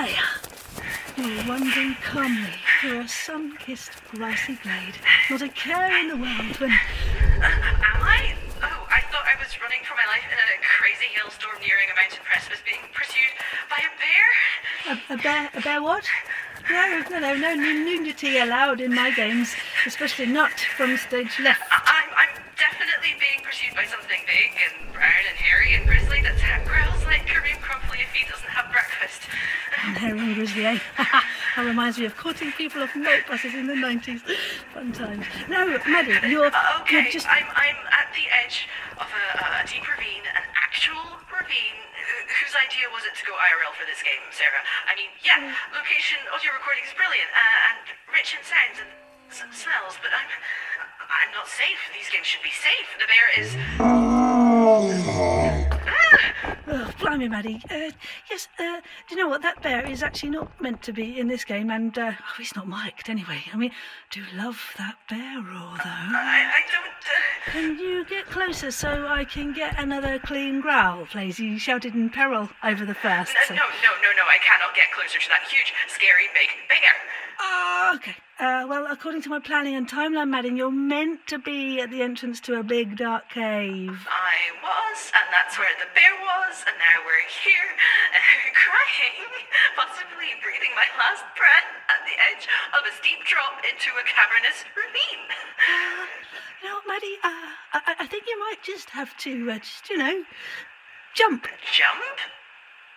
Slayer. You're wandering calmly through a sun-kissed grassy glade, not a care in the world when... Am I? Oh, I thought I was running for my life in a crazy hailstorm nearing a mountain precipice being pursued by a bear. A, a bear, a bear what? No, no, no, no nudity allowed in my games, especially not from stage left. That reminds me of courting people off note buses in the 90s. Fun times. No, Maddy, you're, Uh, okay, you're just... I'm, I'm at the edge of a, a deep ravine, an actual ravine. Whose idea was it to go IRL for this game, Sarah? I mean, yeah, location, audio recording is brilliant uh, and rich in sounds and s- smells, but I'm, I'm not safe. These games should be safe. The bear is. Oh, blimey, Maddy. Uh, yes, uh, do you know what? That bear is actually not meant to be in this game, and uh, oh, he's not mic'd anyway. I mean, do love that bear roar, though. I, I don't. Uh, Can you get closer so I can get another clean growl, please? Shouted in peril over the first. no, so- no, no, no, no. I cannot get closer to that huge, scary, big bear. Ah, okay. Uh, well, according to my planning and timeline, Maddy, you're meant to be at the entrance to a big dark cave. I was, and that's where the bear was, and now we're here, crying, possibly breathing my last breath at the edge of a steep drop into a cavernous ravine. You know what, Maddy? Uh, I, I think you might just have to, uh, just, you know, jump. Jump?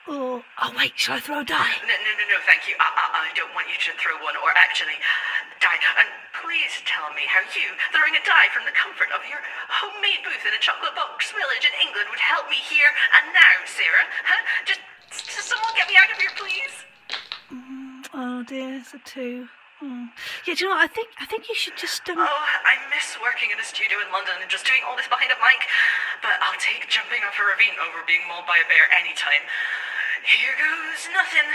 Or, oh, wait, shall I throw a die? No, no, no, no, thank you. I, I, I don't want you to throw one, or actually die. And please tell me how you, throwing a die from the comfort of your homemade booth in a chocolate box village in England, would help me here and now, Sarah. Huh? Just, just someone get me out of here, please. Oh, dear, it's a two. Hmm. Yeah, do you know what? I think, I think you should just, um... Oh, I miss working in a studio in London and just doing all this behind a mic. But I'll take jumping off a ravine over being mauled by a bear anytime. Here goes nothing.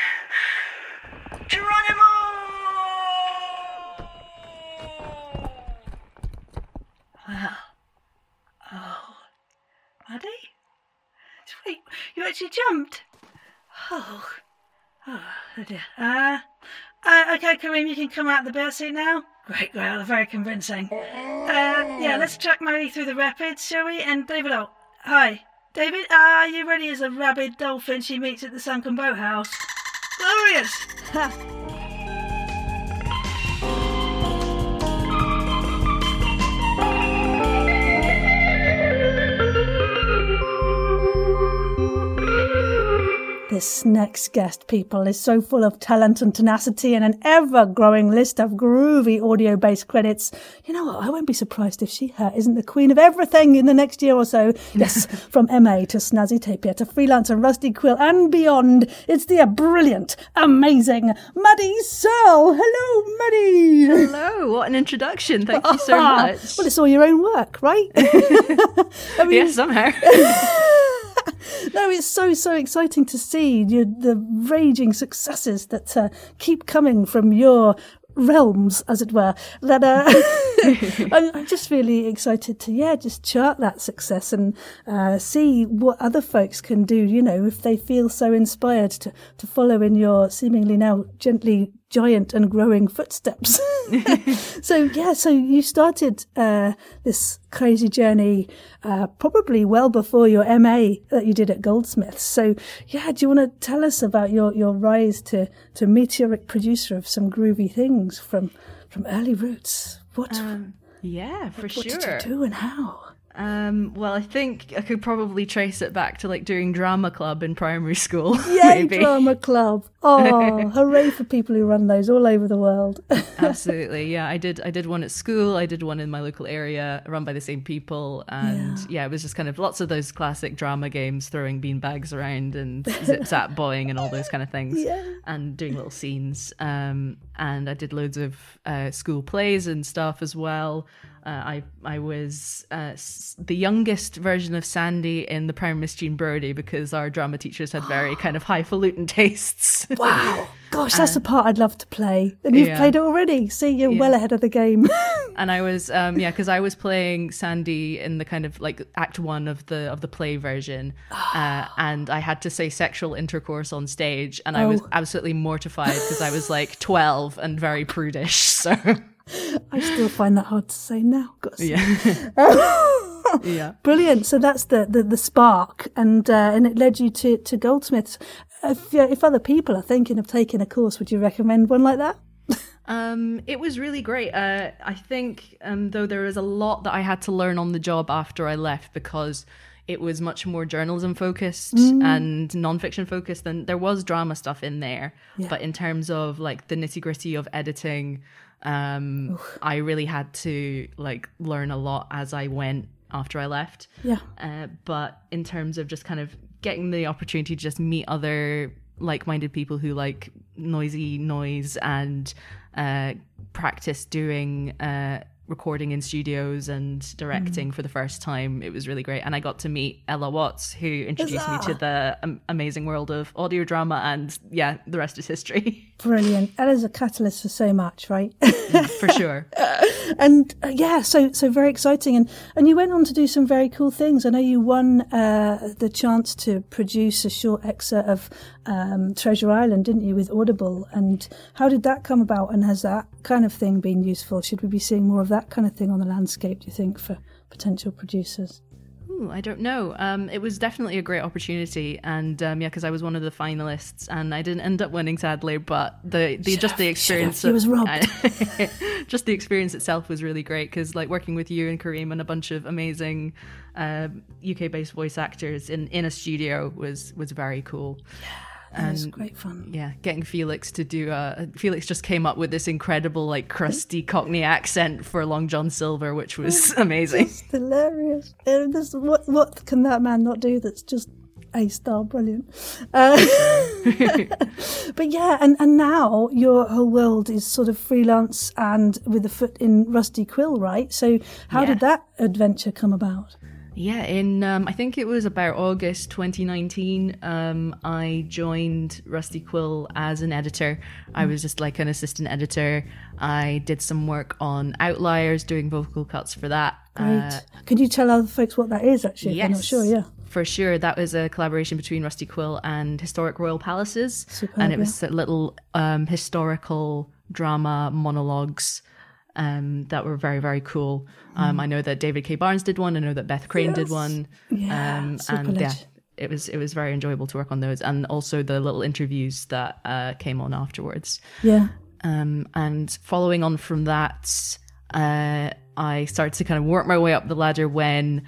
Geronimo! Wow. Oh. Maddy? Wait, you actually jumped? Oh. Oh, oh dear. Uh, uh, okay, Kareem, you can come out of the bear seat now. Great, great, very convincing. Uh, yeah, let's track Maddy through the rapids, shall we? And David, oh, hi. David, are you ready as a rabid dolphin she meets at the sunken boathouse? Glorious! This next guest, people, is so full of talent and tenacity and an ever growing list of groovy audio based credits. You know what? I won't be surprised if she her isn't the queen of everything in the next year or so. Yes, from MA to Snazzy Tapir to freelancer Rusty Quill and beyond. It's the uh, brilliant, amazing Maddy Searle. Hello, Maddy. Hello, what an introduction. Thank you so much. Well, it's all your own work, right? I mean, yeah, somehow. no, it's so so exciting to see the raging successes that uh, keep coming from your realms, as it were. That uh, I'm, I'm just really excited to yeah, just chart that success and uh, see what other folks can do. You know, if they feel so inspired to to follow in your seemingly now gently giant and growing footsteps. so yeah, so you started uh, this crazy journey uh, probably well before your MA that you did at Goldsmiths. So yeah, do you want to tell us about your, your rise to, to meteoric producer of some groovy things from from early roots? What yeah, for what sure. did you do and how? Um, well, I think I could probably trace it back to like doing drama club in primary school. Yay, maybe. drama club! Oh, hooray for people who run those all over the world. Absolutely, yeah. I did. I did one at school. I did one in my local area, run by the same people, and Yeah. yeah, it was just kind of lots of those classic drama games, throwing bean bags around and zip zap boying and all those kind of things, Yeah. and doing little scenes. Um, and I did loads of uh, school plays and stuff as well. Uh, I I was uh, s- the youngest version of Sandy in the Prime Miss Jean Brodie because our drama teachers had very kind of highfalutin tastes. Wow. Gosh, that's the part I'd love to play. And you've Uh, yeah. played it already. See, you're well ahead of the game. and I was um yeah because I was playing Sandy in the kind of like act one of the of the play version, uh, and I had to say sexual intercourse on stage, and I was Oh. absolutely mortified because I was like twelve and very prudish. So I still find that hard to say now. Got to say. yeah, yeah. Brilliant. So that's the, the, the spark, and uh, and it led you to, to Goldsmiths. If, uh, if other people are thinking of taking a course, would you recommend one like that? Um, it was really great. Uh, I think, um, though, there was a lot that I had to learn on the job after I left because it was much more journalism focused and nonfiction focused. And there was drama stuff in there, but in terms of like the nitty gritty of editing, um, I really had to like learn a lot as I went after I left. Yeah. Uh, but in terms of just kind of getting the opportunity to just meet other like-minded people who like noisy noise and uh, practice doing uh, recording in studios and directing for the first time, it was really great. And I got to meet Ella Watts, who introduced me to the um, amazing world of audio drama, and yeah, the rest is history Brilliant. Ella's a catalyst for so much, right? for sure. and uh, yeah, so so very exciting. And and you went on to do some very cool things. I know you won uh, the chance to produce a short excerpt of um, Treasure Island, didn't you, with Audible? And how did that come about? And has that kind of thing been useful? Should we be seeing more of that kind of thing on the landscape? Do you think for potential producers? Ooh, I don't know. Um, it was definitely a great opportunity, and um, yeah, because I was one of the finalists, and I didn't end up winning, sadly. But the, the just the experience, He was robbed. just the experience itself was really great because like working with you and Kareem and a bunch of amazing uh, UK-based voice actors in in a studio was was very cool. It was great fun. Yeah, getting Felix to do uh Felix just came up with this incredible like crusty Cockney accent for Long John Silver, which was amazing. It's hilarious. What what can that man not do? That's just a star brilliant. Uh, but yeah, and and now your whole world is sort of freelance and with a foot in Rusty Quill, right? So how did that adventure come about? Yeah, in um, I think it was about August 2019, um, I joined Rusty Quill as an editor. I was just like an assistant editor. I did some work on Outliers, doing vocal cuts for that. Great. Uh, Could you tell other folks what that is? Actually, if I'm not sure. Yeah. For sure, that was a collaboration between Rusty Quill and Historic Royal Palaces, Superb, and it was a little um, historical drama monologues um, that were very very cool. Um, I know that David K. Barnes did one. I know that Beth Crane did one. Yeah, um, and yeah, it was it was very enjoyable to work on those, and also the little interviews that uh, came on afterwards. Yeah. Um, and following on from that, uh, I started to kind of work my way up the ladder when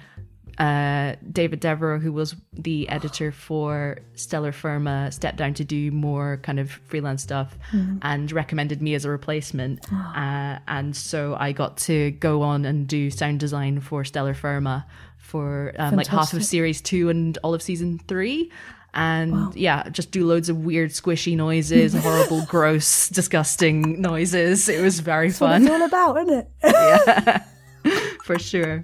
uh, David Devereux, who was the editor for Stellar Firma, stepped down to do more kind of freelance stuff and recommended me as a replacement. Uh, and so I got to go on and do sound design for Stellar Firma for um, like half of series two and all of season three. And yeah, just do loads of weird squishy noises, horrible, gross, disgusting noises. It was very What fun it's all about, isn't it? yeah, for sure.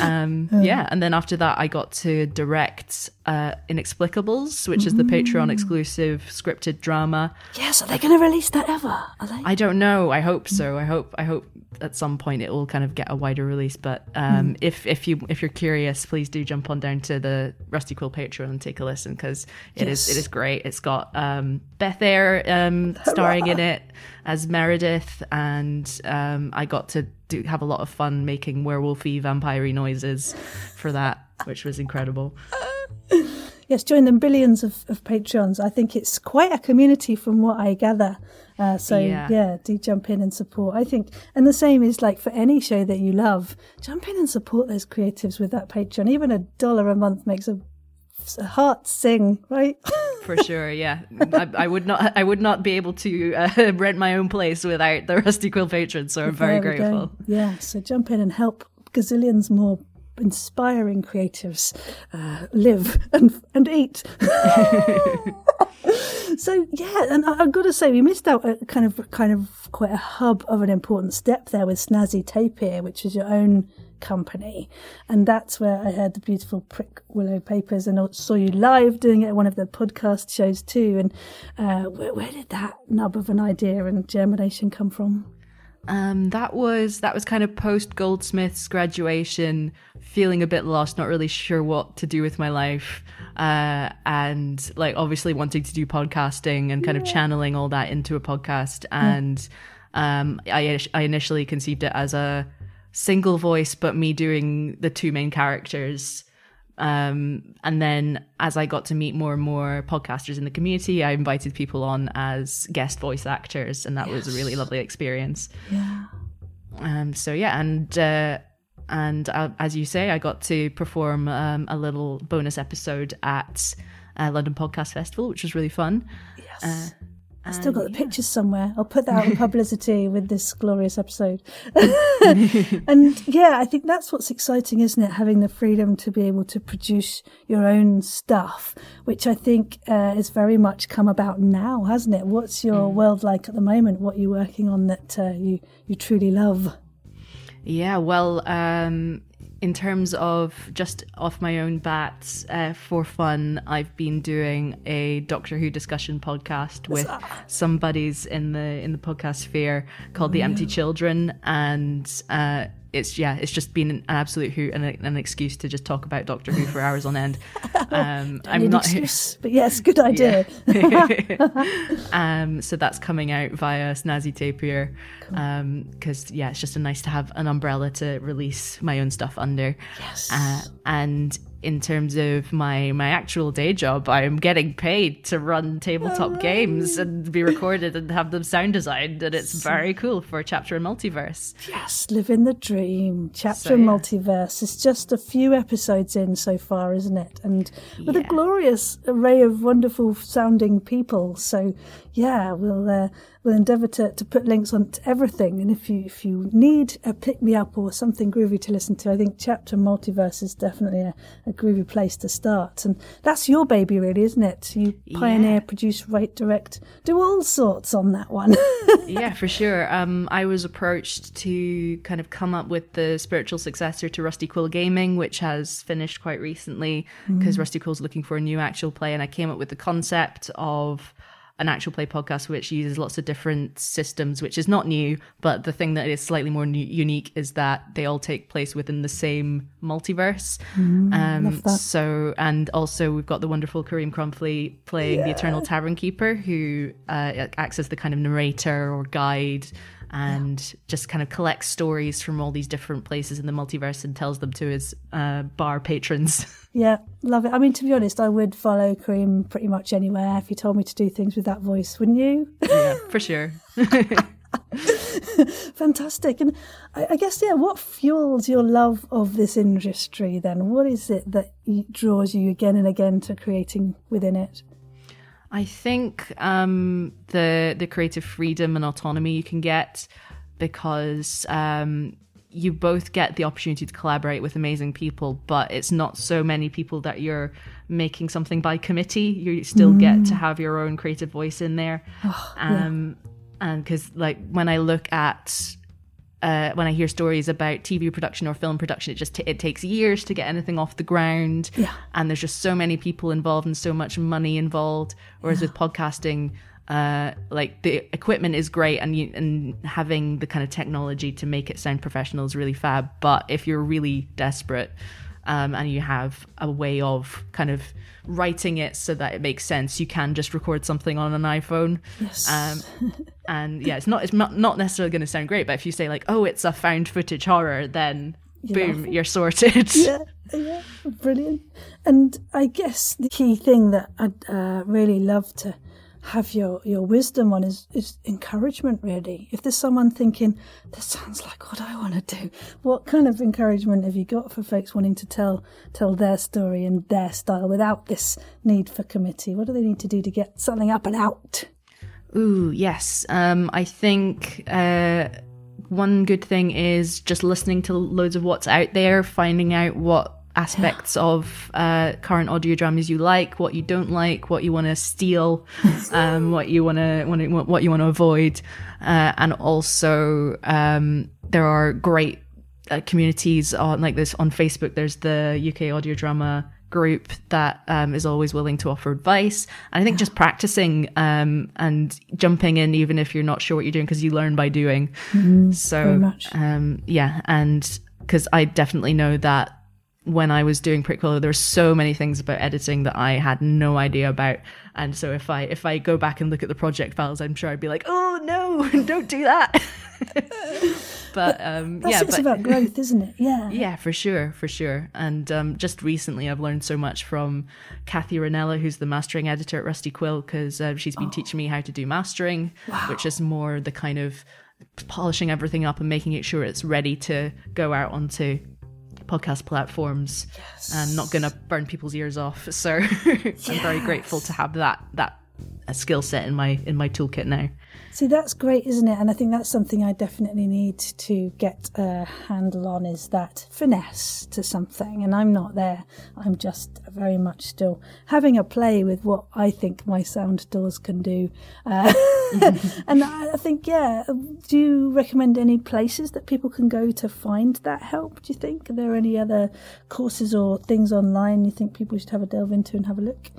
Um, yeah, and then after that, I got to direct uh, Inexplicables, which is the Patreon exclusive scripted drama. yes. Are they going to release that ever? Are they? I don't know. I hope so. I hope. I hope at some point it will kind of get a wider release. But um, if if you if you're curious, please do jump on down to the Rusty Quill Patreon and take a listen because it is Yes. it is great. It's got um, Beth Eyre um, starring in it as Meredith, and um, I got to do have a lot of fun making werewolfy vampire noises for that, which was incredible. Yes, join the billions of, of patrons. I think it's quite a community from what I gather. Uh, so Yeah. yeah. do jump in and support. I think, and the same is like for any show that you love, jump in and support those creatives with that Patreon. Even a dollar a month makes a, a heart sing, right? For sure, yeah. I, I would not. I would not be able to uh, rent my own place without the Rusty Quill patrons. So I'm very we go. grateful. Yeah, so jump in and help gazillions more inspiring creatives uh, live and and eat. so yeah, and I, I've got to say we missed out a kind of kind of quite a hub of an important step there with Snazzy Tapir, which is your own company, and that's where I heard the beautiful Prickwillow Papers and saw you live doing it at one of the podcast shows too. And uh, where, where did that nub of an idea and germination come from? Um, that was that was kind of post Goldsmiths graduation, feeling a bit lost, not really sure what to do with my life, uh, and like obviously wanting to do podcasting and kind of channeling all that into a podcast. And um, I I initially conceived it as a single voice, but me doing the two main characters. Um, and then as I got to meet more and more podcasters in the community, I invited people on as guest voice actors, and that was a really lovely experience. Yeah. Um, so yeah, and uh, and uh, as you say, I got to perform um, a little bonus episode at uh, London Podcast Festival, which was really fun. Yes. I still got the pictures somewhere. I'll put that out in publicity with this glorious episode. and yeah, I think that's what's exciting, isn't it? Having the freedom to be able to produce your own stuff, which I think uh, has very much come about now, hasn't it? What's your world like at the moment? What are you working on that uh, you you truly love? Yeah, well, um, in terms of just off my own bat uh, for fun, I've been doing a Doctor Who discussion podcast with some buddies in the in the podcast sphere called The Empty Children, and uh, it's yeah, it's just been an absolute hoot and a, an excuse to just talk about Doctor Who for hours on end. Um, I'm not. excuse, but yes, good idea. um, so that's coming out via Snazzy Tapir. Because, yeah, it's just a nice to have an umbrella to release my own stuff under. Yes. Uh, and in terms of my my actual day job, I am getting paid to run tabletop games and be recorded and have them sound designed, and it's very cool for Chapter and Multiverse. Yes, living the dream. Chapter So, yeah. Multiverse is just a few episodes in so far, isn't it? And with a glorious array of wonderful sounding people. So yeah, we'll uh, we'll endeavour to, to put links on to everything. And if you if you need a pick me up or something groovy to listen to, I think Chapter Multiverse is definitely a, a groovy place to start. And that's your baby, really, isn't it? You pioneer, Yeah. produce, write, direct, do all sorts on that one. yeah, for sure. Um, I was approached to kind of come up with the spiritual successor to Rusty Quill Gaming, which has finished quite recently because Rusty Quill's looking for a new actual play, and I came up with the concept of an actual play podcast which uses lots of different systems, which is not new, but the thing that is slightly more new- unique is that they all take place within the same multiverse. um, so, and also we've got the wonderful Kareem Crumfley playing the Eternal Tavern Keeper, who uh, acts as the kind of narrator or guide and just kind of collects stories from all these different places in the multiverse and tells them to his uh, bar patrons. Yeah, love it. I mean, to be honest, I would follow Kareem pretty much anywhere if you told me to do things with that voice, wouldn't you? yeah, for sure. Fantastic. And I, I guess, yeah, what fuels your love of this industry then? What is it that draws you again and again to creating within it? I think um, the the creative freedom and autonomy you can get because um, you both get the opportunity to collaborate with amazing people, but it's not so many people that you're making something by committee. You still get to have your own creative voice in there, um, and because like when I look at uh, when I hear stories about TV production or film production, it just t- it takes years to get anything off the ground, Yeah. and there's just so many people involved and so much money involved. Whereas with podcasting, uh, like the equipment is great, and you, and having the kind of technology to make it sound professional is really fab. But if you're really desperate, um, and you have a way of kind of writing it so that it makes sense, you can just record something on an iPhone. Yes. Um, and yeah, it's not it's not not necessarily going to sound great, but if you say like, "Oh, it's a found footage horror," then boom, you're sorted. yeah, yeah, brilliant. And I guess the key thing that I'd uh, really love to have your, your wisdom on is, is encouragement, really. If there's someone thinking, this sounds like what I want to do, what kind of encouragement have you got for folks wanting to tell, tell their story in their style without this need for committee? What do they need to do to get something up and out? Ooh, yes. Um, I think uh, one good thing is just listening to loads of what's out there, finding out what aspects of uh, current audio dramas you like, what you don't like, what you want to steal, um, what you want to what you want to avoid, uh, and also um, there are great uh, communities on like this on Facebook. There's the UK audio drama group that um, is always willing to offer advice. And I think just practicing um, and jumping in, even if you're not sure what you're doing, because you learn by doing. Mm-hmm. so, um, yeah, and because I definitely know that when I was doing Prickwillow, there were so many things about editing that I had no idea about. And so if I if I go back and look at the project files, I'm sure I'd be like, oh no, don't do that. but um, That's yeah, it's but, about growth, isn't it? Yeah. yeah, for sure, for sure. And um, just recently, I've learned so much from Kathy Ranella, who's the mastering editor at Rusty Quill, because uh, she's been teaching me how to do mastering, which is more the kind of polishing everything up and making it sure it's ready to go out onto podcast platforms and not going to burn people's ears off. So I'm very grateful to have that that a skill set in my in my toolkit now. See, that's great, isn't it? And I think that's something I definitely need to get a handle on is that finesse to something. And I'm not there. I'm just very much still having a play with what I think my sound doors can do. Uh, and I think, yeah, do you recommend any places that people can go to find that help? Do you think? Are there any other courses or things online you think people should have a delve into and have a look?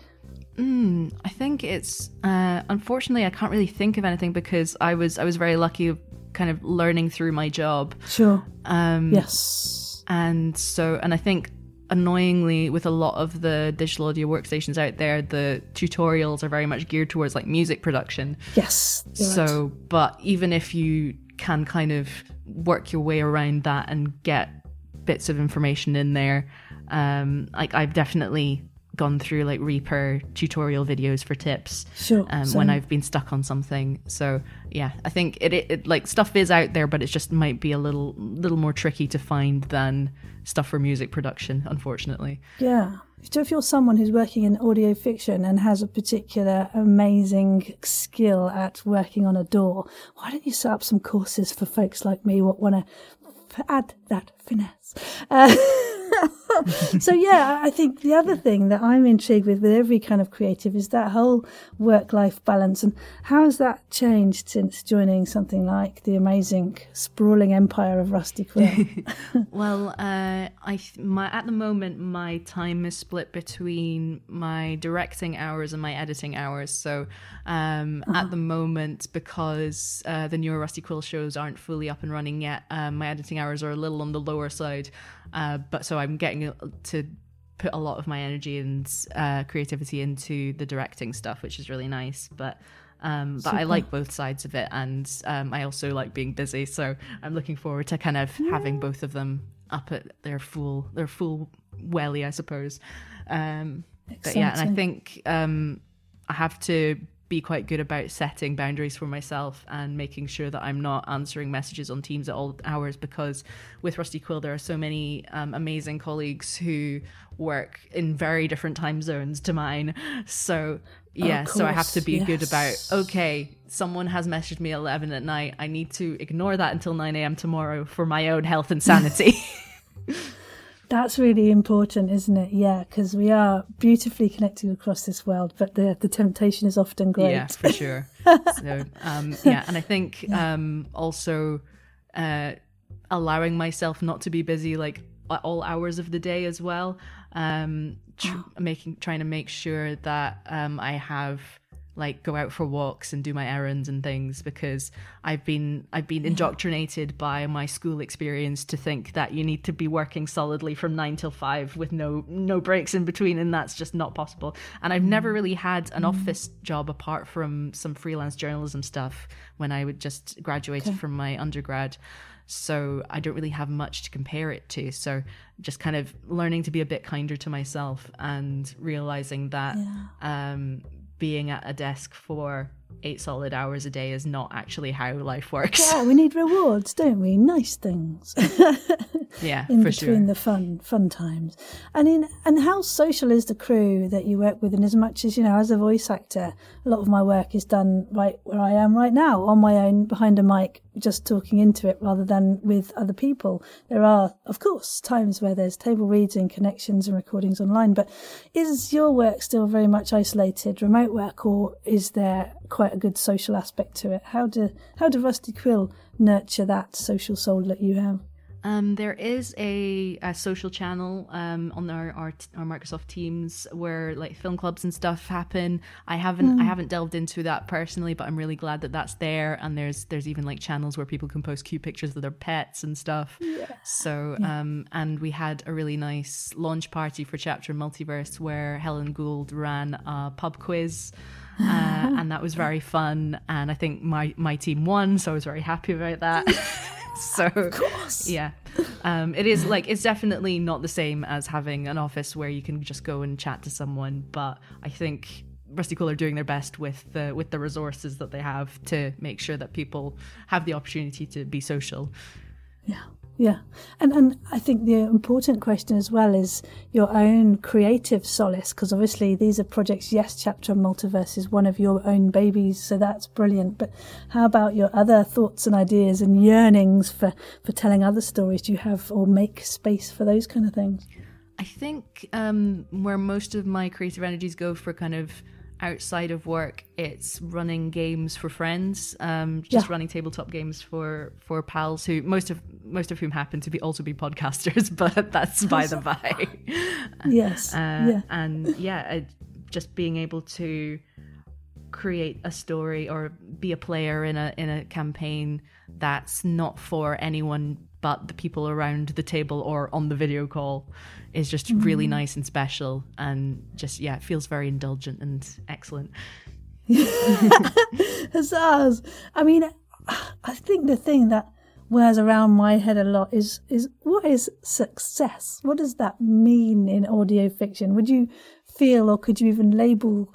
I think it's uh, unfortunately I can't really think of anything because I was I was very lucky of kind of learning through my job. Sure. Um, Yes. and so and I think annoyingly with a lot of the digital audio workstations out there the tutorials are very much geared towards like music production Yes. you're right. so but even if you can kind of work your way around that and get bits of information in there um like i've definitely gone through like reaper tutorial videos for tips Sure, um, when i've been stuck on something so yeah i think it, it, it like stuff is out there but it just might be a little little more tricky to find than stuff for music production unfortunately Yeah. So if you're someone who's working in audio fiction and has a particular amazing skill at working on a DAW, why don't you set up some courses for folks like me what want to add that finesse? Uh, so yeah, I think the other thing that I'm intrigued with with every kind of creative is that whole work-life balance and how has that changed since joining something like the amazing sprawling empire of Rusty Quill? Well, uh, I my at the moment my time is split between my directing hours and my editing hours. So um, at the moment, because uh, the newer Rusty Quill shows aren't fully up and running yet, um, my editing hours are a little on the lower side. Uh, but so I'm getting to put a lot of my energy and uh, creativity into the directing stuff, which is really nice. But um, but I like both sides of it, and um, I also like being busy. So I'm looking forward to kind of having both of them up at their full their full welly, I suppose. Um, but yeah, and I think um, I have to be quite good about setting boundaries for myself and making sure that I'm not answering messages on Teams at all hours because with Rusty Quill there are so many um, amazing colleagues who work in very different time zones to mine. So yeah, so I have to course, be good about okay, someone has messaged me 11 at night. I need to ignore that until 9 a.m. tomorrow for my own health and sanity. That's really important, isn't it? Yeah, because we are beautifully connected across this world, but the the temptation is often great. Yeah, for sure. so, um, yeah, and I think um, also uh, allowing myself not to be busy like at all hours of the day as well. Um, tr- making trying to make sure that um, I have like go out for walks and do my errands and things because I've been I've been mm-hmm. indoctrinated by my school experience to think that you need to be working solidly from 9 till 5 with no no breaks in between and that's just not possible. And I've never mm-hmm. really had an mm-hmm. office job apart from some freelance journalism stuff when I would just graduated from my undergrad. So I don't really have much to compare it to. So just kind of learning to be a bit kinder to myself and realizing that um, being at a desk for eight solid hours a day is not actually how life works. Yeah, we need rewards, don't we? Nice things Yeah, in for between sure. the fun fun times. And in and how social is the crew that you work with? And as much as you know, as a voice actor, a lot of my work is done right where I am right now, on my own, behind a mic, just talking into it rather than with other people. There are, of course, times where there's table reads and connections and recordings online. But is your work still very much isolated, remote work, or is there quite a good social aspect to it? How do how do Rusty Quill nurture that social soul that you have? Um, there is a, a social channel um, on our, our our Microsoft Teams where like film clubs and stuff happen. I haven't I haven't delved into that personally, but I'm really glad that that's there. And there's there's even like channels where people can post cute pictures of their pets and stuff. Yeah. So um, and we had a really nice launch party for Chapter Multiverse where Helen Gould ran a pub quiz. Uh, and that was very fun, and I think my my team won, so I was very happy about that. so of course. yeah. Um it is like it's definitely not the same as having an office where you can just go and chat to someone but i think rusty quill are doing their best with the with the resources that they have to make sure that people have the opportunity to be social. Yeah, yeah, and and I think the important question as well is your own creative solace because obviously these are projects. Yes, Chapter of Multiverse is one of your own babies, so that's brilliant. But how about your other thoughts and ideas and yearnings for for telling other stories? Do you have or make space for those kind of things? I think um, where most of my creative energies go for kind of outside of work, it's running games for friends, um, just Yeah. running tabletop games for for pals who most of most of whom happen to be also be podcasters, but that's by the by. Yes, Uh, yeah, And yeah, just being able to create a story or be a player in a in a campaign that's not for anyone but the people around the table or on the video call is just really mm-hmm. nice and special and just yeah it feels very indulgent and excellent huzzahs! I mean, I think the thing that wears around my head a lot is is what is success? What does that mean in audio fiction? Would you feel, or could you even label,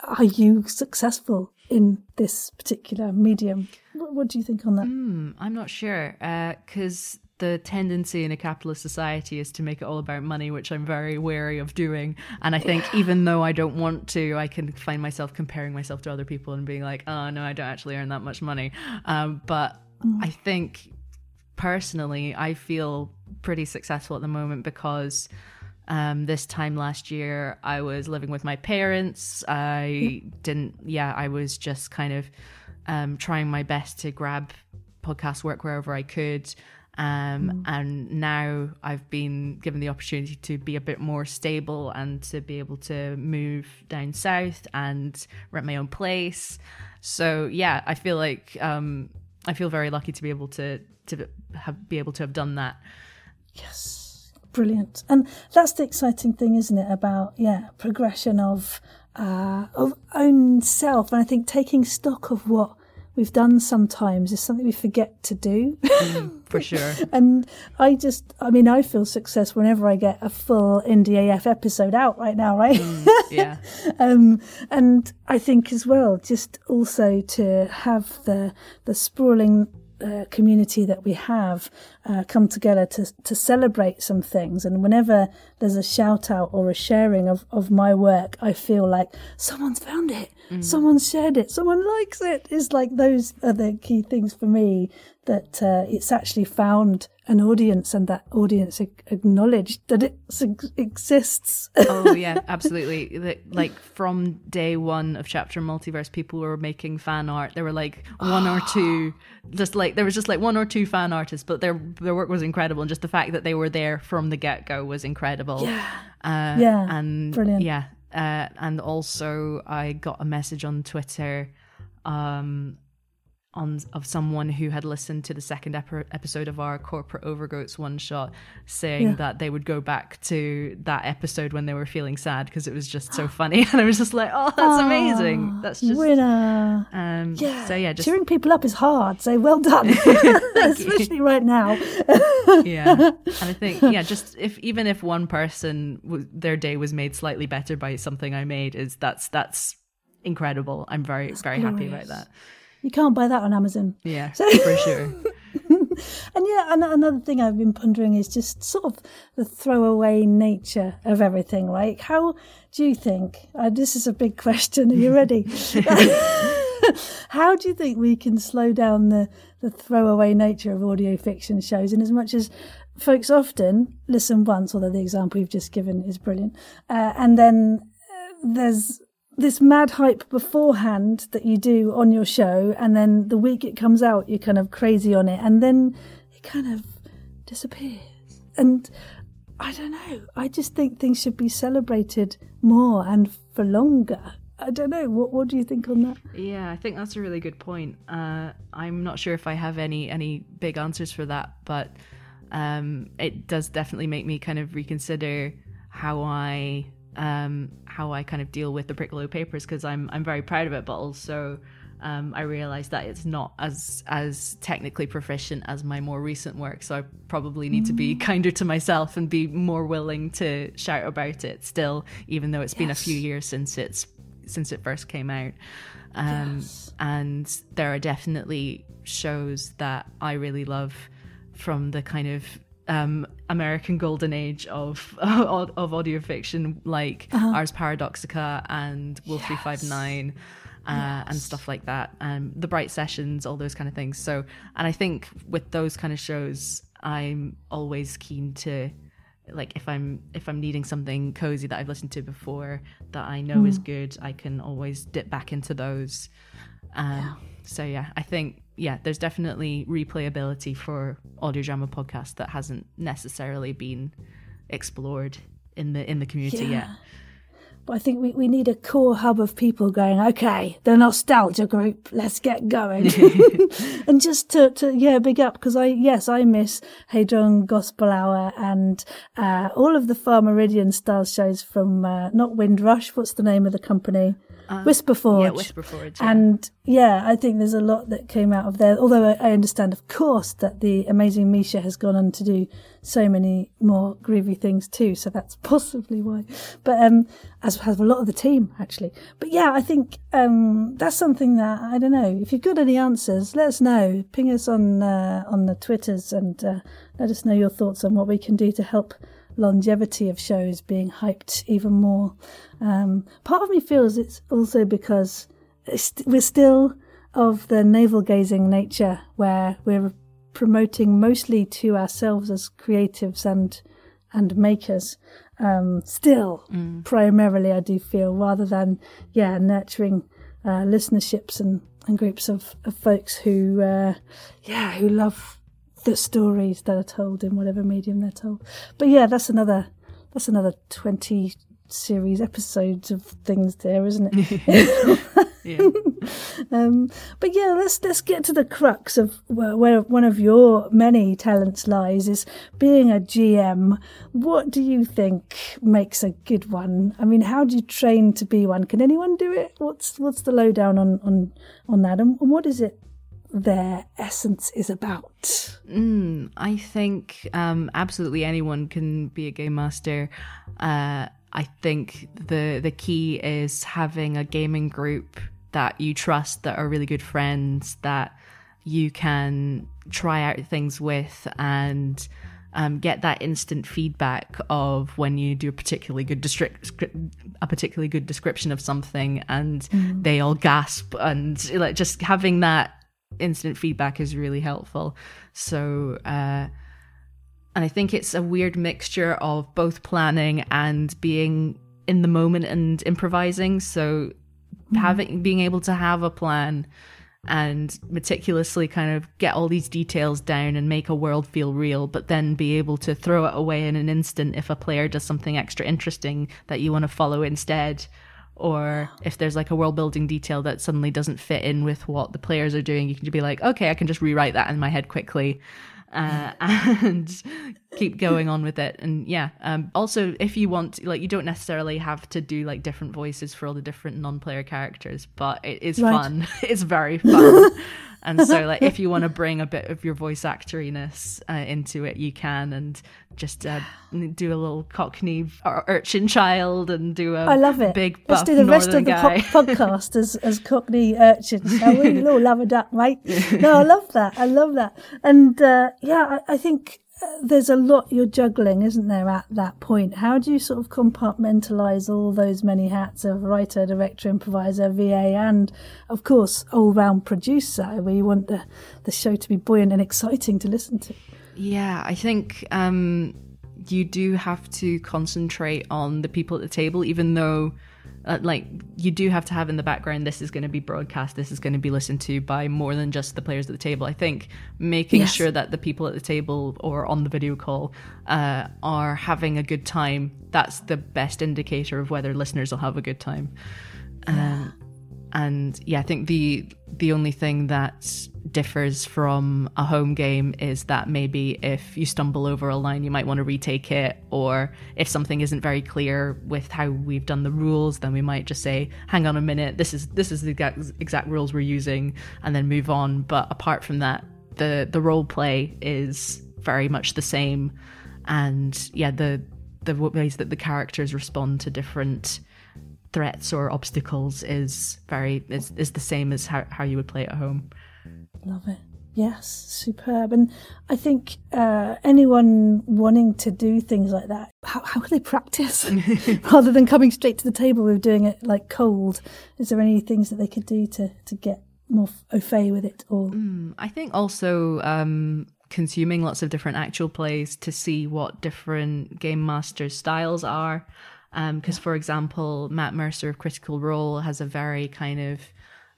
are you successful in this particular medium? What, what do you think on that? Hmm, i'm not sure because the tendency in a capitalist society is to make it all about money which i'm very wary of doing. And i think even though i don't want to i can find myself comparing myself to other people and being like oh no i don't actually earn that much money. Um, but i think personally i feel pretty successful at the moment because um, this time last year i was living with my parents. I didn't yeah i was just kind of um, trying my best to grab podcast work wherever i could um, and now I've been given the opportunity to be a bit more stable and to be able to move down south and rent my own place. So yeah, I feel like um, I feel very lucky to be able to to have be able to have done that. Yes, brilliant. And that's the exciting thing, isn't it? About yeah, progression of uh, of own self, and I think taking stock of what we've done sometimes is something we forget to do. For sure. and I just, I mean, I feel success whenever I get a full Indie AF episode out right now, right? yeah. um, and I think as well, just also to have the the sprawling uh, community that we have uh, come together to to celebrate some things. And whenever there's a shout out or a sharing of of my work, I feel like someone's found it, someone's shared it, someone likes it. It's like those are the key things for me that uh, it's actually found an audience and that audience ac- acknowledged that it exists. oh yeah, absolutely. Like from day one of chapter multiverse, people were making fan art. There were like one or two, just like there was just like one or two fan artists, but their their work was incredible, and just the fact that they were there from the get go was incredible. Yeah. uh, Yeah, and brilliant. Yeah, uh, and also I got a message on Twitter. Um, on of someone who had listened to the second ep- episode of our corporate overgoats one shot saying Yeah. that they would go back to that episode when they were feeling sad because it was just so funny and i was just like oh that's amazing that's just winner. um Yeah. so yeah just cheering people up is hard. So well done, especially right now. yeah and i think yeah just if even if one person w- their day was made slightly better by something i made is that's that's incredible i'm very very happy about that You can't buy that on Amazon. yeah for sure And yeah, an- another thing I've been pondering is just sort of the throwaway nature of everything. Like, how do you think? Uh, this is a big question. Are you ready? how do you think we can slow down the, the throwaway nature of audio fiction shows? In as much as folks often listen once, although the example you've just given is brilliant, uh, and then uh, there's this mad hype beforehand that you do on your show, and then the week it comes out, you're kind of crazy on it, and then it kind of disappears. And I don't know. I just think things should be celebrated more and for longer. I don't know. What What do you think on that? Yeah, I think that's a really good point. Uh, I'm not sure if I have any any big answers for that, but um, it does definitely make me kind of reconsider how I um, how I kind of deal with the Prickwillow papers because I'm I'm very proud of it, but also um, I realize that it's not as as technically proficient as my more recent work. So I probably need to be kinder to myself and be more willing to shout about it still, even though it's been a few years since it's since it first came out. Um, Yes. And there are definitely shows that I really love from the kind of um, American golden age of of audio fiction, like Ars Paradoxica and Wolf Three Five Nine. Uh, and stuff like that, um, the bright sessions, all those kind of things. So, and I think with those kind of shows, I'm always keen to, like, if I'm if I'm needing something cozy that I've listened to before that I know is good, I can always dip back into those. Um, So yeah, I think yeah, there's definitely replayability for audio drama podcasts that hasn't necessarily been explored in the in the community yet. But I think we, we need a core hub of people going, okay, the nostalgia group, let's get going. and just to, to, yeah, big up, because I, yes, I miss Hadron Gospel Hour and, uh, all of the Far Meridian style shows from, uh, not Windrush, what's the name of the company? Whisperforge. Yeah, Whisperforge. Yeah. And yeah, I think there's a lot that came out of there. Although I, I understand, of course, that the amazing Misha has gone on to do so many more groovy things too. So that's possibly why. But um, as has a lot of the team actually. But yeah, I think um, that's something that I don't know. If you've got any answers, let us know. Ping us on uh, on the twitters and uh, let us know your thoughts on what we can do to help longevity of shows being hyped even more. Um, part of me feels it's also because it's, we're still of the navel gazing nature where we're promoting mostly to ourselves as creatives and and makers. Um, still, primarily, I do feel rather than yeah nurturing uh, listenerships and, and groups of, of folks who uh, yeah who love the stories that are told in whatever medium they're told. But yeah, that's another that's another twenty series episodes of things there, isn't it? yeah. um, but yeah, let's let's get to the crux of where, where one of your many talents lies is being a GM. What do you think makes a good one? I mean, how do you train to be one? Can anyone do it? What's what's the lowdown on on on that? And what is it? Their essence is about. Mm, I think um, absolutely anyone can be a game master. Uh, I think the the key is having a gaming group that you trust, that are really good friends, that you can try out things with, and um, get that instant feedback of when you do a particularly good descri- a particularly good description of something, and they all gasp, and like just having that instant feedback is really helpful. So, uh, and I think it's a weird mixture of both planning and being in the moment and improvising. So, having being able to have a plan and meticulously kind of get all these details down and make a world feel real, but then be able to throw it away in an instant if a player does something extra interesting that you want to follow instead or if there's like a world building detail that suddenly doesn't fit in with what the players are doing, you can just be like, okay, I can just rewrite that in my head quickly. Uh, and keep going on with it. And yeah, um, also if you want, like, you don't necessarily have to do like different voices for all the different non-player characters, but it is Right. fun. it's very fun. and so, like, if you want to bring a bit of your voice actoriness uh, into it, you can, and just uh, do a little Cockney ur- urchin child, and do a I love it. big Let's do the rest of the po- podcast as, as Cockney urchins, shall we? Little love a duck, mate. No, I love that. I love that. And uh, yeah, I, I think uh, there's a lot you're juggling, isn't there, at that point? How do you sort of compartmentalize all those many hats of writer, director, improviser, VA, and of course, all round producer, where you want the, the show to be buoyant and exciting to listen to? Yeah, I think um, you do have to concentrate on the people at the table, even though uh, like you do have to have in the background this is going to be broadcast this is going to be listened to by more than just the players at the table. I think making Yes. sure that the people at the table or on the video call uh, are having a good time that's the best indicator of whether listeners will have a good time. Um, and yeah i think the the only thing that differs from a home game is that maybe if you stumble over a line you might want to retake it or if something isn't very clear with how we've done the rules then we might just say hang on a minute this is this is the exact, rules we're using and then move on. But apart from that the the role play is very much the same. And yeah the the ways that the characters respond to different threats or obstacles is very is, is the same as how, how you would play at home Love it. Yes, superb. And I think uh, anyone wanting to do things like that, how, how can they practice rather than coming straight to the table with doing it like cold? Is there any things that they could do to, to get more au fait with it all? I think also um, consuming lots of different actual plays to see what different game masters' styles are. Because, for example, Matt Mercer of Critical Role has a very kind of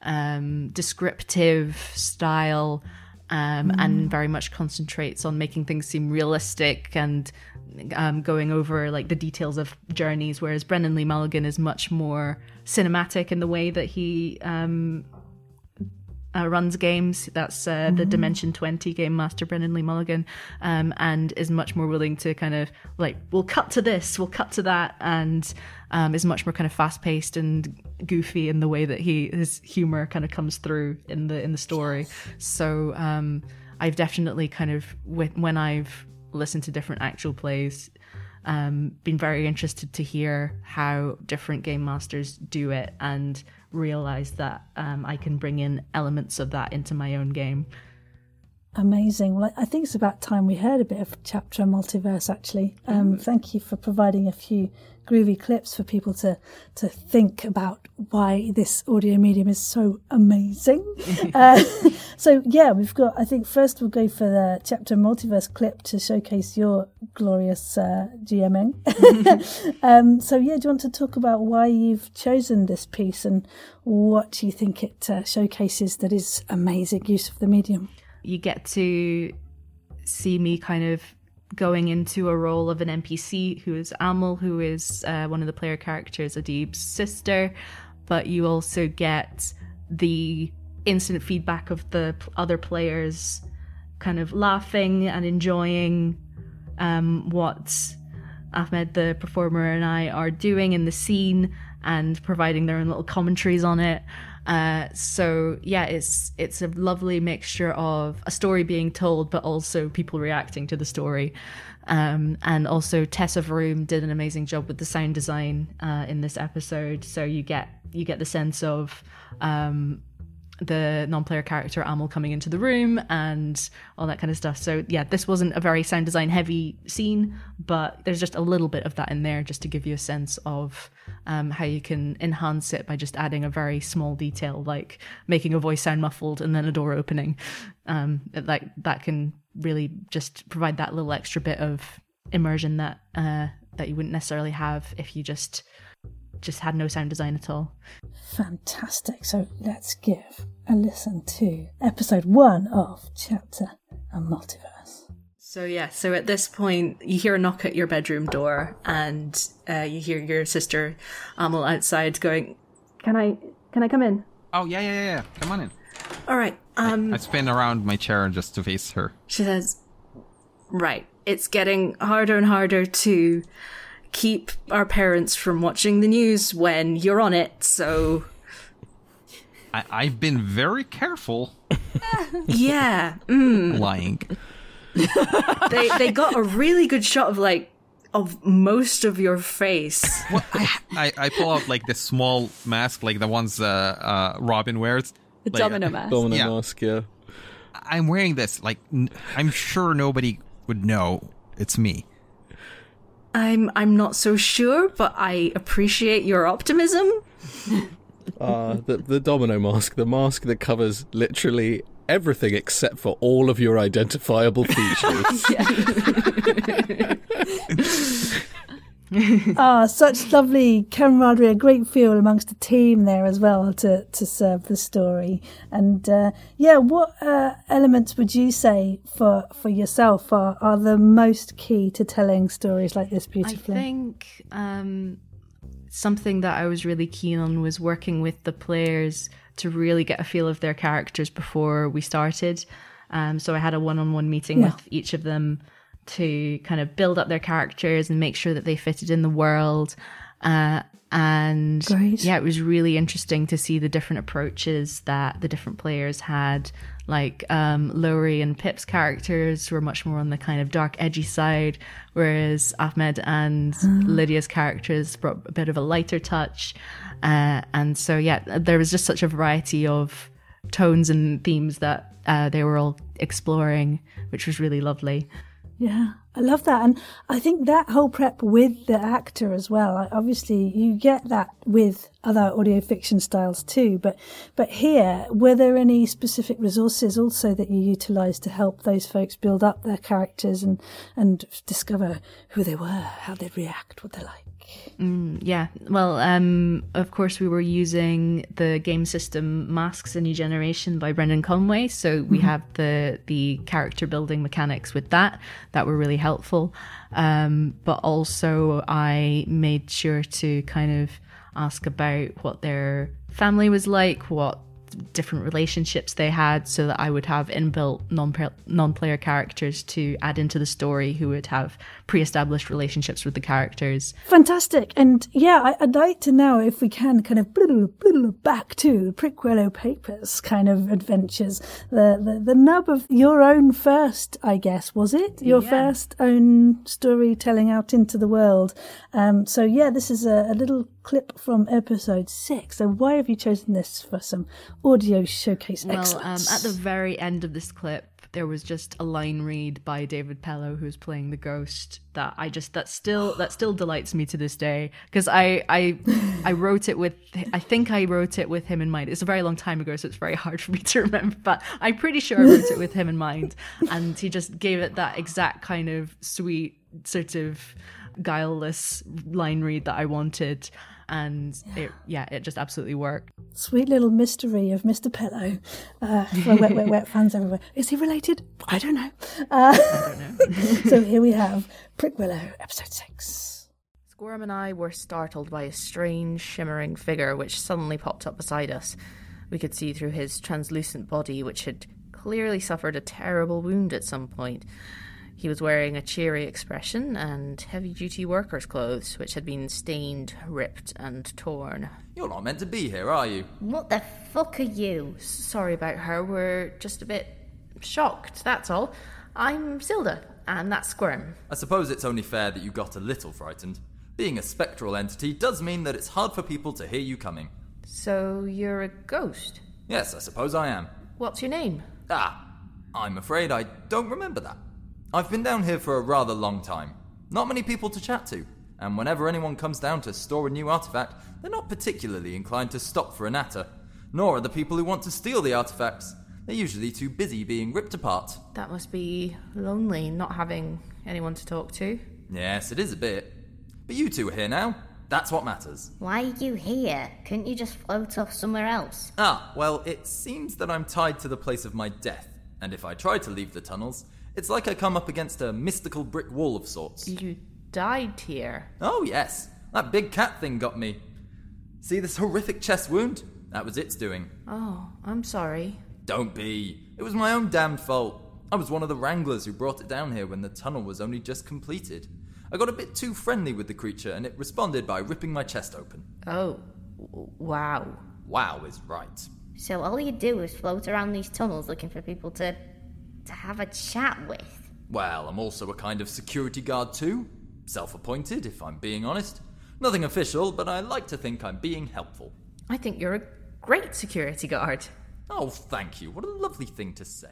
um, descriptive style um, and very much concentrates on making things seem realistic and um, going over like the details of journeys. Whereas Brennan Lee Mulligan is much more cinematic in the way that he um, uh, runs games. That's uh, the Dimension 20 game master, Brennan Lee Mulligan, um, and is much more willing to kind of like, we'll cut to this, we'll cut to that, and um, is much more kind of fast paced and goofy in the way that he his humor kind of comes through in the in the story. So um, I've definitely kind of when I've listened to different actual plays. Um, been very interested to hear how different game masters do it and realize that um, I can bring in elements of that into my own game. Amazing. Well, I think it's about time we heard a bit of chapter multiverse. Actually, um, thank you for providing a few groovy clips for people to to think about why this audio medium is so amazing. uh, so yeah, we've got. I think first we'll go for the chapter multiverse clip to showcase your glorious uh, GMing. um, so yeah, do you want to talk about why you've chosen this piece and what you think it uh, showcases that is amazing use of the medium? You get to see me kind of going into a role of an NPC who is Amal, who is uh, one of the player characters, Adib's sister, but you also get the instant feedback of the other players kind of laughing and enjoying um, what Ahmed, the performer, and I are doing in the scene and providing their own little commentaries on it. Uh, so yeah, it's it's a lovely mixture of a story being told, but also people reacting to the story. Um, and also Tessa Vroom did an amazing job with the sound design uh, in this episode. So you get you get the sense of um, the non-player character Amal coming into the room and all that kind of stuff. So yeah, this wasn't a very sound design heavy scene, but there's just a little bit of that in there just to give you a sense of um, how you can enhance it by just adding a very small detail like making a voice sound muffled and then a door opening. Um, like that can really just provide that little extra bit of immersion that uh, that you wouldn't necessarily have if you just just had no sound design at all. Fantastic. So let's give a listen to episode one of Chapter and Multiverse. So yeah, so at this point, you hear a knock at your bedroom door, and uh, you hear your sister Amal outside going, "Can I? Can I come in?" Oh yeah, yeah, yeah. yeah. Come on in. All right. Um, I spin around my chair just to face her. she says, "Right. It's getting harder and harder to keep our parents from watching the news when you're on it. So I, I've been very careful yeah, mm, lying. they they got a really good shot of like." Of most of your face. Well, I, I I pull out like this small mask, like the ones uh, uh Robin wears. The Like, domino mask. Domino Yeah. mask, yeah. I'm wearing this. Like n- I'm sure nobody would know it's me. I'm I'm not so sure, but I appreciate your optimism. Uh, the, the domino mask, the mask that covers literally everything except for all of your identifiable features. Ah, such lovely camaraderie, a great feel amongst the team there as well to, to serve the story. And uh, yeah, what uh, elements would you say for for yourself are, are the most key to telling stories like this beautifully? I think um, something that I was really keen on was working with the players to really get a feel of their characters before we started. Um, so I had a one-on-one meeting Yeah. with each of them to kind of build up their characters and make sure that they fitted in the world. Uh, and Great. yeah, it was really interesting to see the different approaches that the different players had. Like um, Lowry and Pip's characters were much more on the kind of dark, edgy side, whereas Ahmed and Lydia's characters brought a bit of a lighter touch. Uh, and so, yeah, there was just such a variety of tones and themes that uh, they were all exploring, which was really lovely. Yeah, I love that. And I think that whole prep with the actor as well, obviously you get that with other audio fiction styles too. But, but here, were there any specific resources also that you utilised to help those folks build up their characters and, and discover who they were, how they'd react, what they're like? Yeah, well, um, of course, we were using the game system Masks: A New Generation by Brendan Conway, so we have the the character building mechanics with that. That were really helpful. Um, but also, I made sure to kind of ask about what their family was like, what different relationships they had so that I would have inbuilt non non-player characters to add into the story who would have pre-established relationships with the characters Fantastic. And yeah, I, I'd like to know if we can kind of back to the Prickwillow Papers kind of adventures. The, the, the nub of your own first, I guess, was it? Your first own storytelling out into the world. Um, so yeah, this is a, a little clip from episode six. So why have you chosen this for some audio showcase Well, um, at the very end of this clip, there was just a line read by David Pello, who's playing the ghost. That I just that still that still delights me to this day because I I I wrote it with I think I wrote it with him in mind. It's a very long time ago, so it's very hard for me to remember. But I'm pretty sure I wrote it with him in mind, and he just gave it that exact kind of sweet sort of guileless line read that I wanted. And it, yeah, it just absolutely worked. Sweet little mystery of Mr. Pello. Uh, for wet, wet, wet fans everywhere. Is he related? I don't know. Uh, I don't know. so here we have Prickwillow, episode six. Squirm and I were startled by a strange, shimmering figure which suddenly popped up beside us. We could see through his translucent body, which had clearly suffered a terrible wound at some point. He was wearing a cheery expression and heavy duty worker's clothes, which had been stained, ripped, and torn. You're not meant to be here, are you? What the fuck are you? Sorry about her, we're just a bit shocked, that's all. I'm Zilda, and that's Squirm. I suppose it's only fair that you got a little frightened. Being a spectral entity does mean that it's hard for people to hear you coming. So you're a ghost? Yes, I suppose I am. What's your name? Ah, I'm afraid I don't remember that. I've been down here for a rather long time. Not many people to chat to, and whenever anyone comes down to store a new artifact, they're not particularly inclined to stop for a natter. Nor are the people who want to steal the artifacts. They're usually too busy being ripped apart. That must be lonely, not having anyone to talk to. Yes, it is a bit. But you two are here now. That's what matters. Why are you here? Couldn't you just float off somewhere else? Ah, well, it seems that I'm tied to the place of my death, and if I try to leave the tunnels, it's like I come up against a mystical brick wall of sorts. You died here. Oh, yes, that big cat thing got me. See this horrific chest wound? That was its doing. Oh, I'm sorry. Don't be. It was my own damned fault. I was one of the wranglers who brought it down here when the tunnel was only just completed. I got a bit too friendly with the creature, and it responded by ripping my chest open. Oh, wow. Wow is right. So all you do is float around these tunnels looking for people to to have a chat with. Well, I'm also a kind of security guard too. Self appointed, if I'm being honest. Nothing official, but I like to think I'm being helpful. I think you're a great security guard. Oh, thank you. What a lovely thing to say.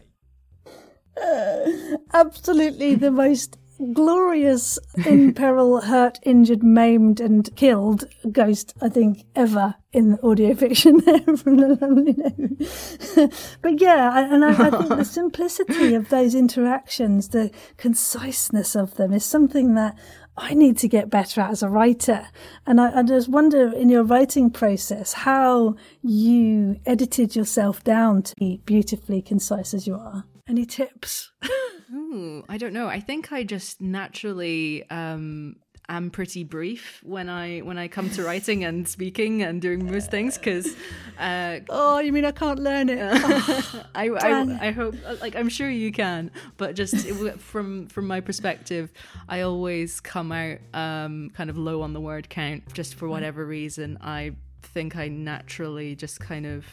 Absolutely the most glorious, in peril, hurt, injured, maimed, and killed ghost, I think, ever in audio fiction there from the Lonely Note. but yeah, I, and I, I think the simplicity of those interactions, the conciseness of them is something that I need to get better at as a writer. And I, I just wonder in your writing process how you edited yourself down to be beautifully concise as you are. Any tips? Ooh, I don't know. I think I just naturally um am pretty brief when I when I come to writing and speaking and doing most things because uh, oh, you mean I can't learn it? Oh, I, I, I hope like I'm sure you can, but just it, from from my perspective, I always come out um, kind of low on the word count just for whatever reason. I think I naturally just kind of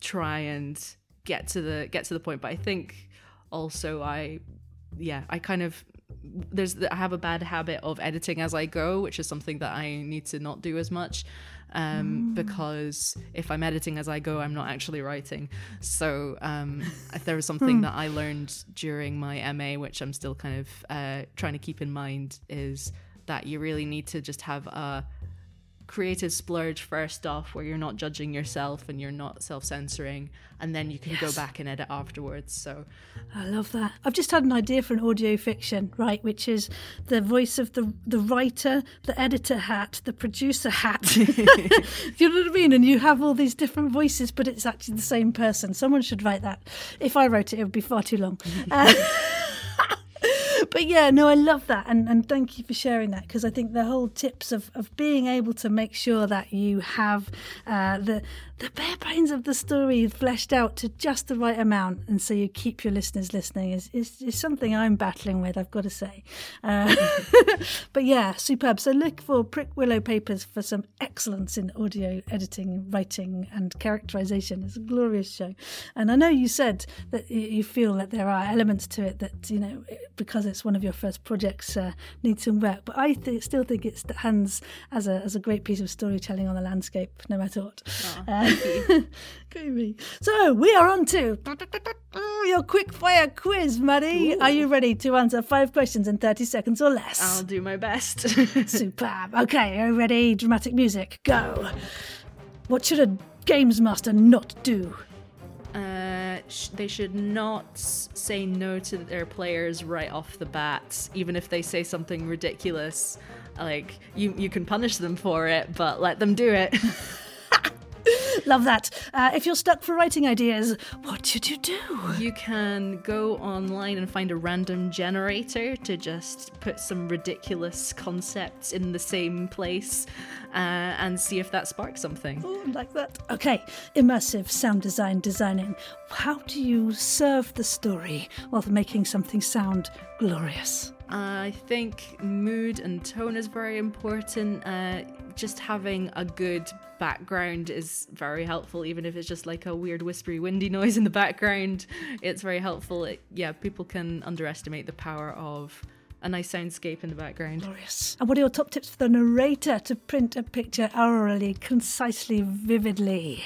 try and get to the get to the point, but I think also I yeah I kind of there's I have a bad habit of editing as I go, which is something that I need to not do as much. Um, mm. because if I'm editing as I go, I'm not actually writing. So um, there was something that I learned during my MA, which I'm still kind of uh, trying to keep in mind, is that you really need to just have a creative splurge first off where you're not judging yourself and you're not self-censoring and then you can yes. go back and edit afterwards so. I love that. I've just had an idea for an audio fiction right which is the voice of the the writer the editor hat the producer hat. You know what i mean? And you have all these different voices but it's actually the same person. Someone should write that. If i wrote it it would be far too long. Uh, but yeah, no, I love that, and and thank you for sharing that because I think the whole tips of of being able to make sure that you have uh, the the bare bones of the story fleshed out to just the right amount, and so you keep your listeners listening is is, is something I'm battling with. I've got to say, uh, but yeah, superb. So look for Prickwillow Papers for some excellence in audio editing, writing, and characterization. It's a glorious show, and I know you said that you feel that there are elements to it that you know because it's one of your first projects uh, need some work, but I th- still think it stands as a as a great piece of storytelling on the landscape, no matter what. Oh. Uh, Creepy. So we are on to your quick fire quiz, Maddy. Ooh. Are you ready to answer five questions in 30 seconds or less? I'll do my best. Superb. Okay, are you ready? Dramatic music. Go. What should a games master not do? Uh, sh- they should not say no to their players right off the bat, even if they say something ridiculous. Like you, you can punish them for it, but let them do it. Love that. Uh, if you're stuck for writing ideas, what should you do? You can go online and find a random generator to just put some ridiculous concepts in the same place uh, and see if that sparks something. Oh, like that. Okay, immersive sound design designing. How do you serve the story while making something sound glorious? I think mood and tone is very important. Uh, just having a good background is very helpful, even if it's just like a weird, whispery, windy noise in the background. It's very helpful. It, yeah, people can underestimate the power of a nice soundscape in the background. Glorious. And what are your top tips for the narrator to print a picture orally, concisely, vividly?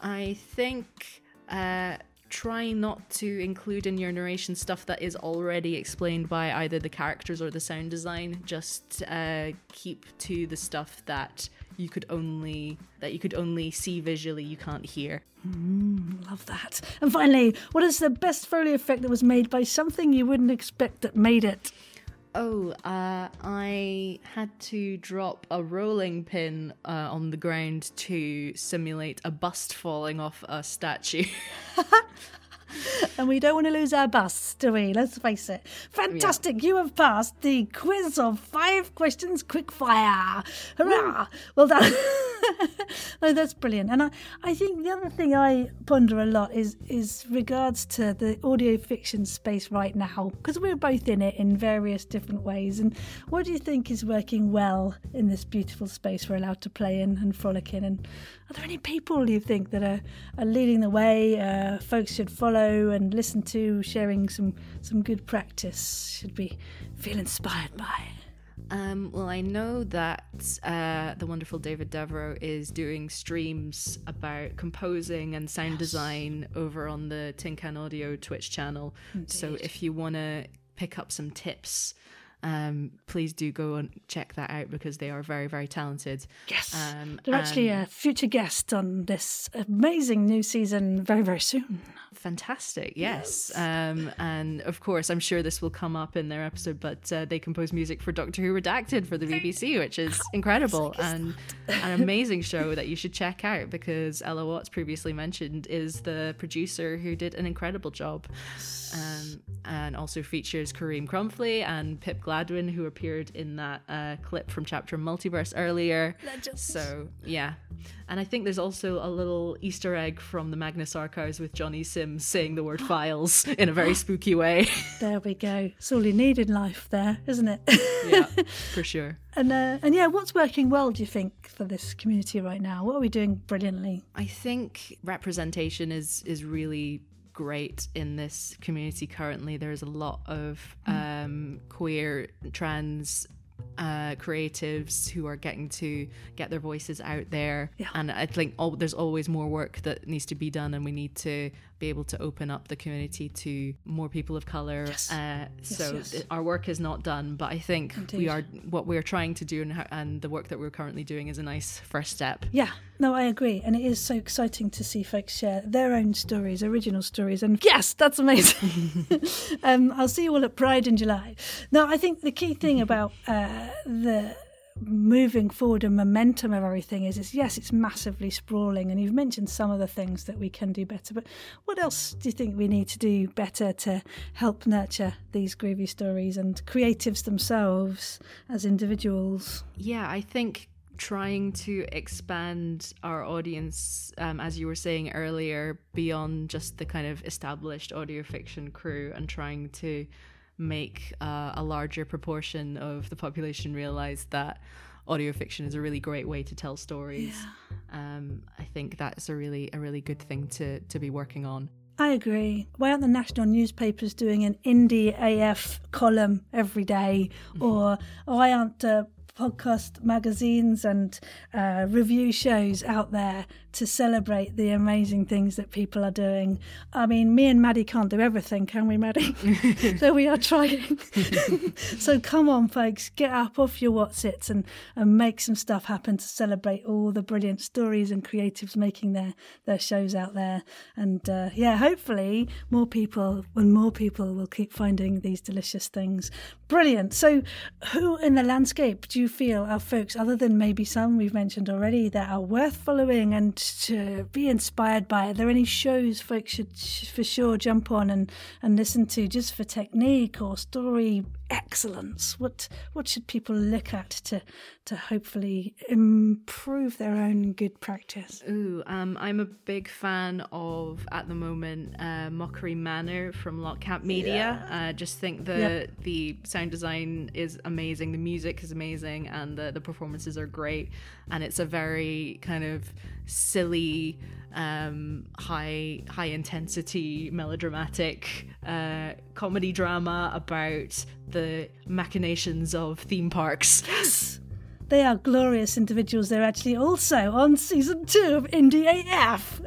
I think. Uh, try not to include in your narration stuff that is already explained by either the characters or the sound design. Just uh, keep to the stuff that you could only that you could only see visually, you can't hear. Mm, love that. And finally, what is the best foley effect that was made by something you wouldn't expect that made it? Oh, uh, I had to drop a rolling pin uh, on the ground to simulate a bust falling off a statue. and we don't want to lose our busts, do we? Let's face it. Fantastic! Yeah. You have passed the quiz of five questions quick fire. Hurrah! Well done. no, that's brilliant. And I, I think the other thing I ponder a lot is is regards to the audio fiction space right now, because we're both in it in various different ways. And what do you think is working well in this beautiful space we're allowed to play in and frolic in? And are there any people you think that are, are leading the way, uh, folks should follow and listen to, sharing some, some good practice, should we feel inspired by? Um, well, I know that uh, the wonderful David Devereux is doing streams about composing and sound yes. design over on the Tin Can Audio Twitch channel. Indeed. So if you want to pick up some tips um, please do go and check that out because they are very, very talented. Yes. Um, They're actually a future guest on this amazing new season very, very soon. fantastic. Yes. Um, and of course, I'm sure this will come up in their episode, but uh, they compose music for Doctor Who Redacted for the BBC, which is incredible and an amazing show that you should check out because Ella Watts, previously mentioned, is the producer who did an incredible job. Um, and also features Kareem Crumfley and Pip Gladwin, who appeared in that uh, clip from Chapter Multiverse earlier. So, yeah. And I think there's also a little Easter egg from the Magnus Archives with Jonny Sims saying the word files in a very spooky way. There we go. It's all you need in life, there, isn't it? yeah, for sure. and uh, and yeah, what's working well? Do you think for this community right now? What are we doing brilliantly? I think representation is is really great in this community currently. There's a lot of um, queer, trans uh, creatives who are getting to get their voices out there, Yeah. and I think al- there's always more work that needs to be done, and we need to be able to open up the community to more people of color. Yes. Uh, so yes. th- our work is not done, but I think Indeed. we are what we're trying to do, and, ho- and the work that we're currently doing is a nice first step. Yeah, no, I agree, and it is so exciting to see folks share their own stories, original stories, and yes, that's amazing. um, I'll see you all at Pride in July. Now, I think the key thing about uh, the moving forward and momentum of everything is, is yes, it's massively sprawling, and you've mentioned some of the things that we can do better. But what else do you think we need to do better to help nurture these groovy stories and creatives themselves as individuals? Yeah, I think trying to expand our audience, um, as you were saying earlier, beyond just the kind of established audio fiction crew and trying to make uh, a larger proportion of the population realize that audio fiction is a really great way to tell stories. Um, I think that's a really a really good thing to to be working on. I agree. Why aren't the national newspapers doing an indie AF column every day? Or why aren't uh, podcast magazines and uh, review shows out there to celebrate the amazing things that people are doing? I mean, me and Maddy can't do everything, can we, Maddy? so we are trying. so come on, folks, get up off your whatsits and, and make some stuff happen to celebrate all the brilliant stories and creatives making their, their shows out there. And uh, yeah, hopefully more people and more people will keep finding these delicious things. Brilliant. So, who in the landscape do you feel are folks, other than maybe some we've mentioned already, that are worth following and to be inspired by? Are there any shows folks should sh- for sure jump on and, and listen to just for technique or story excellence? What what should people look at to to hopefully improve their own good practice? Ooh, um, I'm a big fan of at the moment uh, Mockery Manor from Lockcap Media. Uh, just think the Yep. the sound design is amazing, the music is amazing, and the the performances are great. And it's a very kind of silly, um, high high intensity, melodramatic uh, comedy drama about the machinations of theme parks. Yes! They are glorious individuals. They're actually also on season two of Indie AF.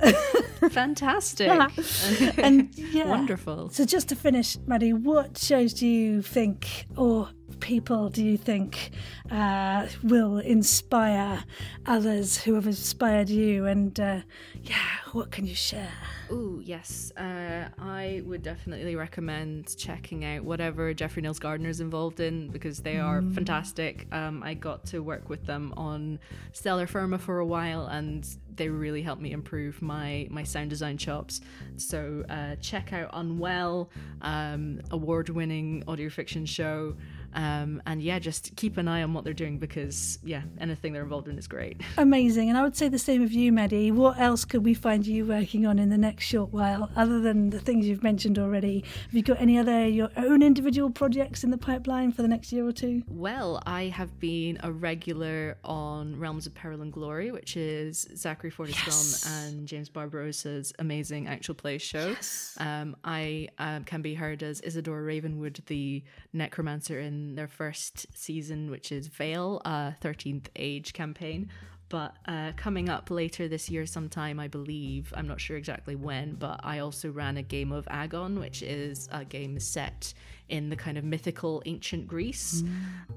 Fantastic. and yeah. Wonderful. So just to finish, Maddy, what shows do you think, or people do you think, uh, will inspire others who have inspired you? And uh, yeah, what can you share? Oh, yes. Uh, I would definitely recommend checking out whatever Jeffrey Nils Gardner's involved in because they are fantastic. Um, I got to work with them on Stellar Firma for a while and they really helped me improve my, my sound design chops. So uh, check out Unwell, um, award winning audio fiction show. Um, and yeah, just keep an eye on what they're doing because, yeah, anything they're involved in is great. Amazing. And I would say the same of you, Maddy. What else could we find you working on in the next short while, other than the things you've mentioned already? Have you got any other your own individual projects in the pipeline for the next year or two? Well, I have been a regular on Realms of Peril and Glory, which is Zachary Fortescue and James Barbarossa's amazing actual play show. Um, I um, can be heard as Isadora Ravenwood, the necromancer in their first season, which is Veil, a 13th Age campaign. But uh, coming up later this year, sometime, I believe, I'm not sure exactly when, but I also ran a game of Agon, which is a game set in the kind of mythical ancient Greece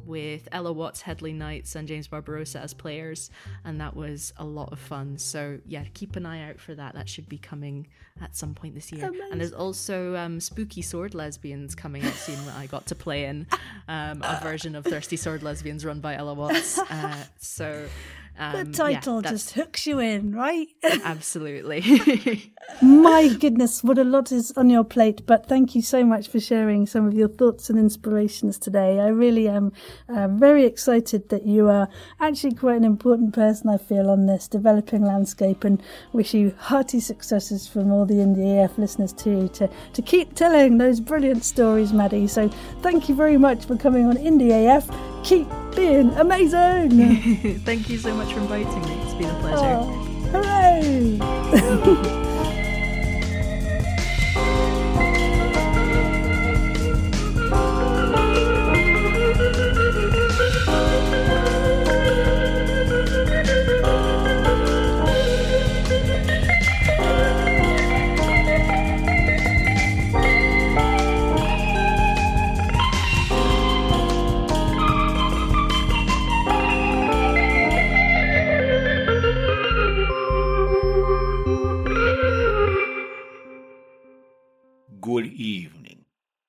with Ella Watts, Headley Knights, and James Barbarossa as players. And that was a lot of fun. So, yeah, keep an eye out for that. That should be coming at some point this year. And there's also um, Spooky Sword Lesbians coming out soon that I got to play in um, a version of Thirsty Sword Lesbians run by Ella Watts. Uh, so, um, The title that's- just hooks you in, right? absolutely. My goodness, what a lot is on your plate. But thank you so much for sharing some of your thoughts and inspirations today. I really am uh, very excited that you are actually quite an important person, I feel, on this developing landscape and wish you hearty successes from all the Indie AF listeners too to, to keep telling those brilliant stories, Maddy. So thank you very much for coming on Indie AF. Keep being amazing. Thank you so much for inviting me. It's been a pleasure. Oh, hooray! Good evening.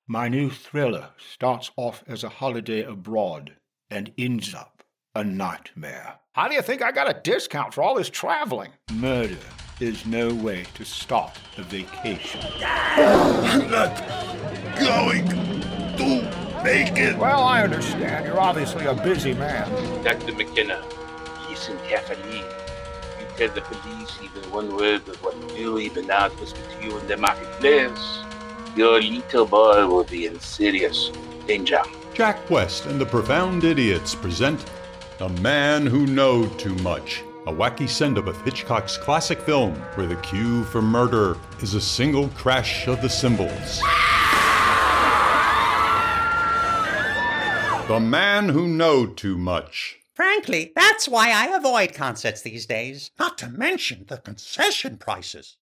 My new thriller starts off as a holiday abroad and ends up a nightmare. How do you think I got a discount for all this traveling? Murder is no way to start a vacation. I'm not going to make it. Well, I understand. You're obviously a busy man. Dr. McKenna, listen carefully. You tell the police even one word of what Billy Bernard whispered to you in the marketplace, your little boy will be in serious danger. Jack West and the Profound Idiots present A Man Who Knowed Too Much, a wacky send up of Hitchcock's classic film where the cue for murder is a single crash of the cymbals. The Man Who Knowed Too Much. Frankly, that's why I avoid concerts these days. Not to mention the concession prices.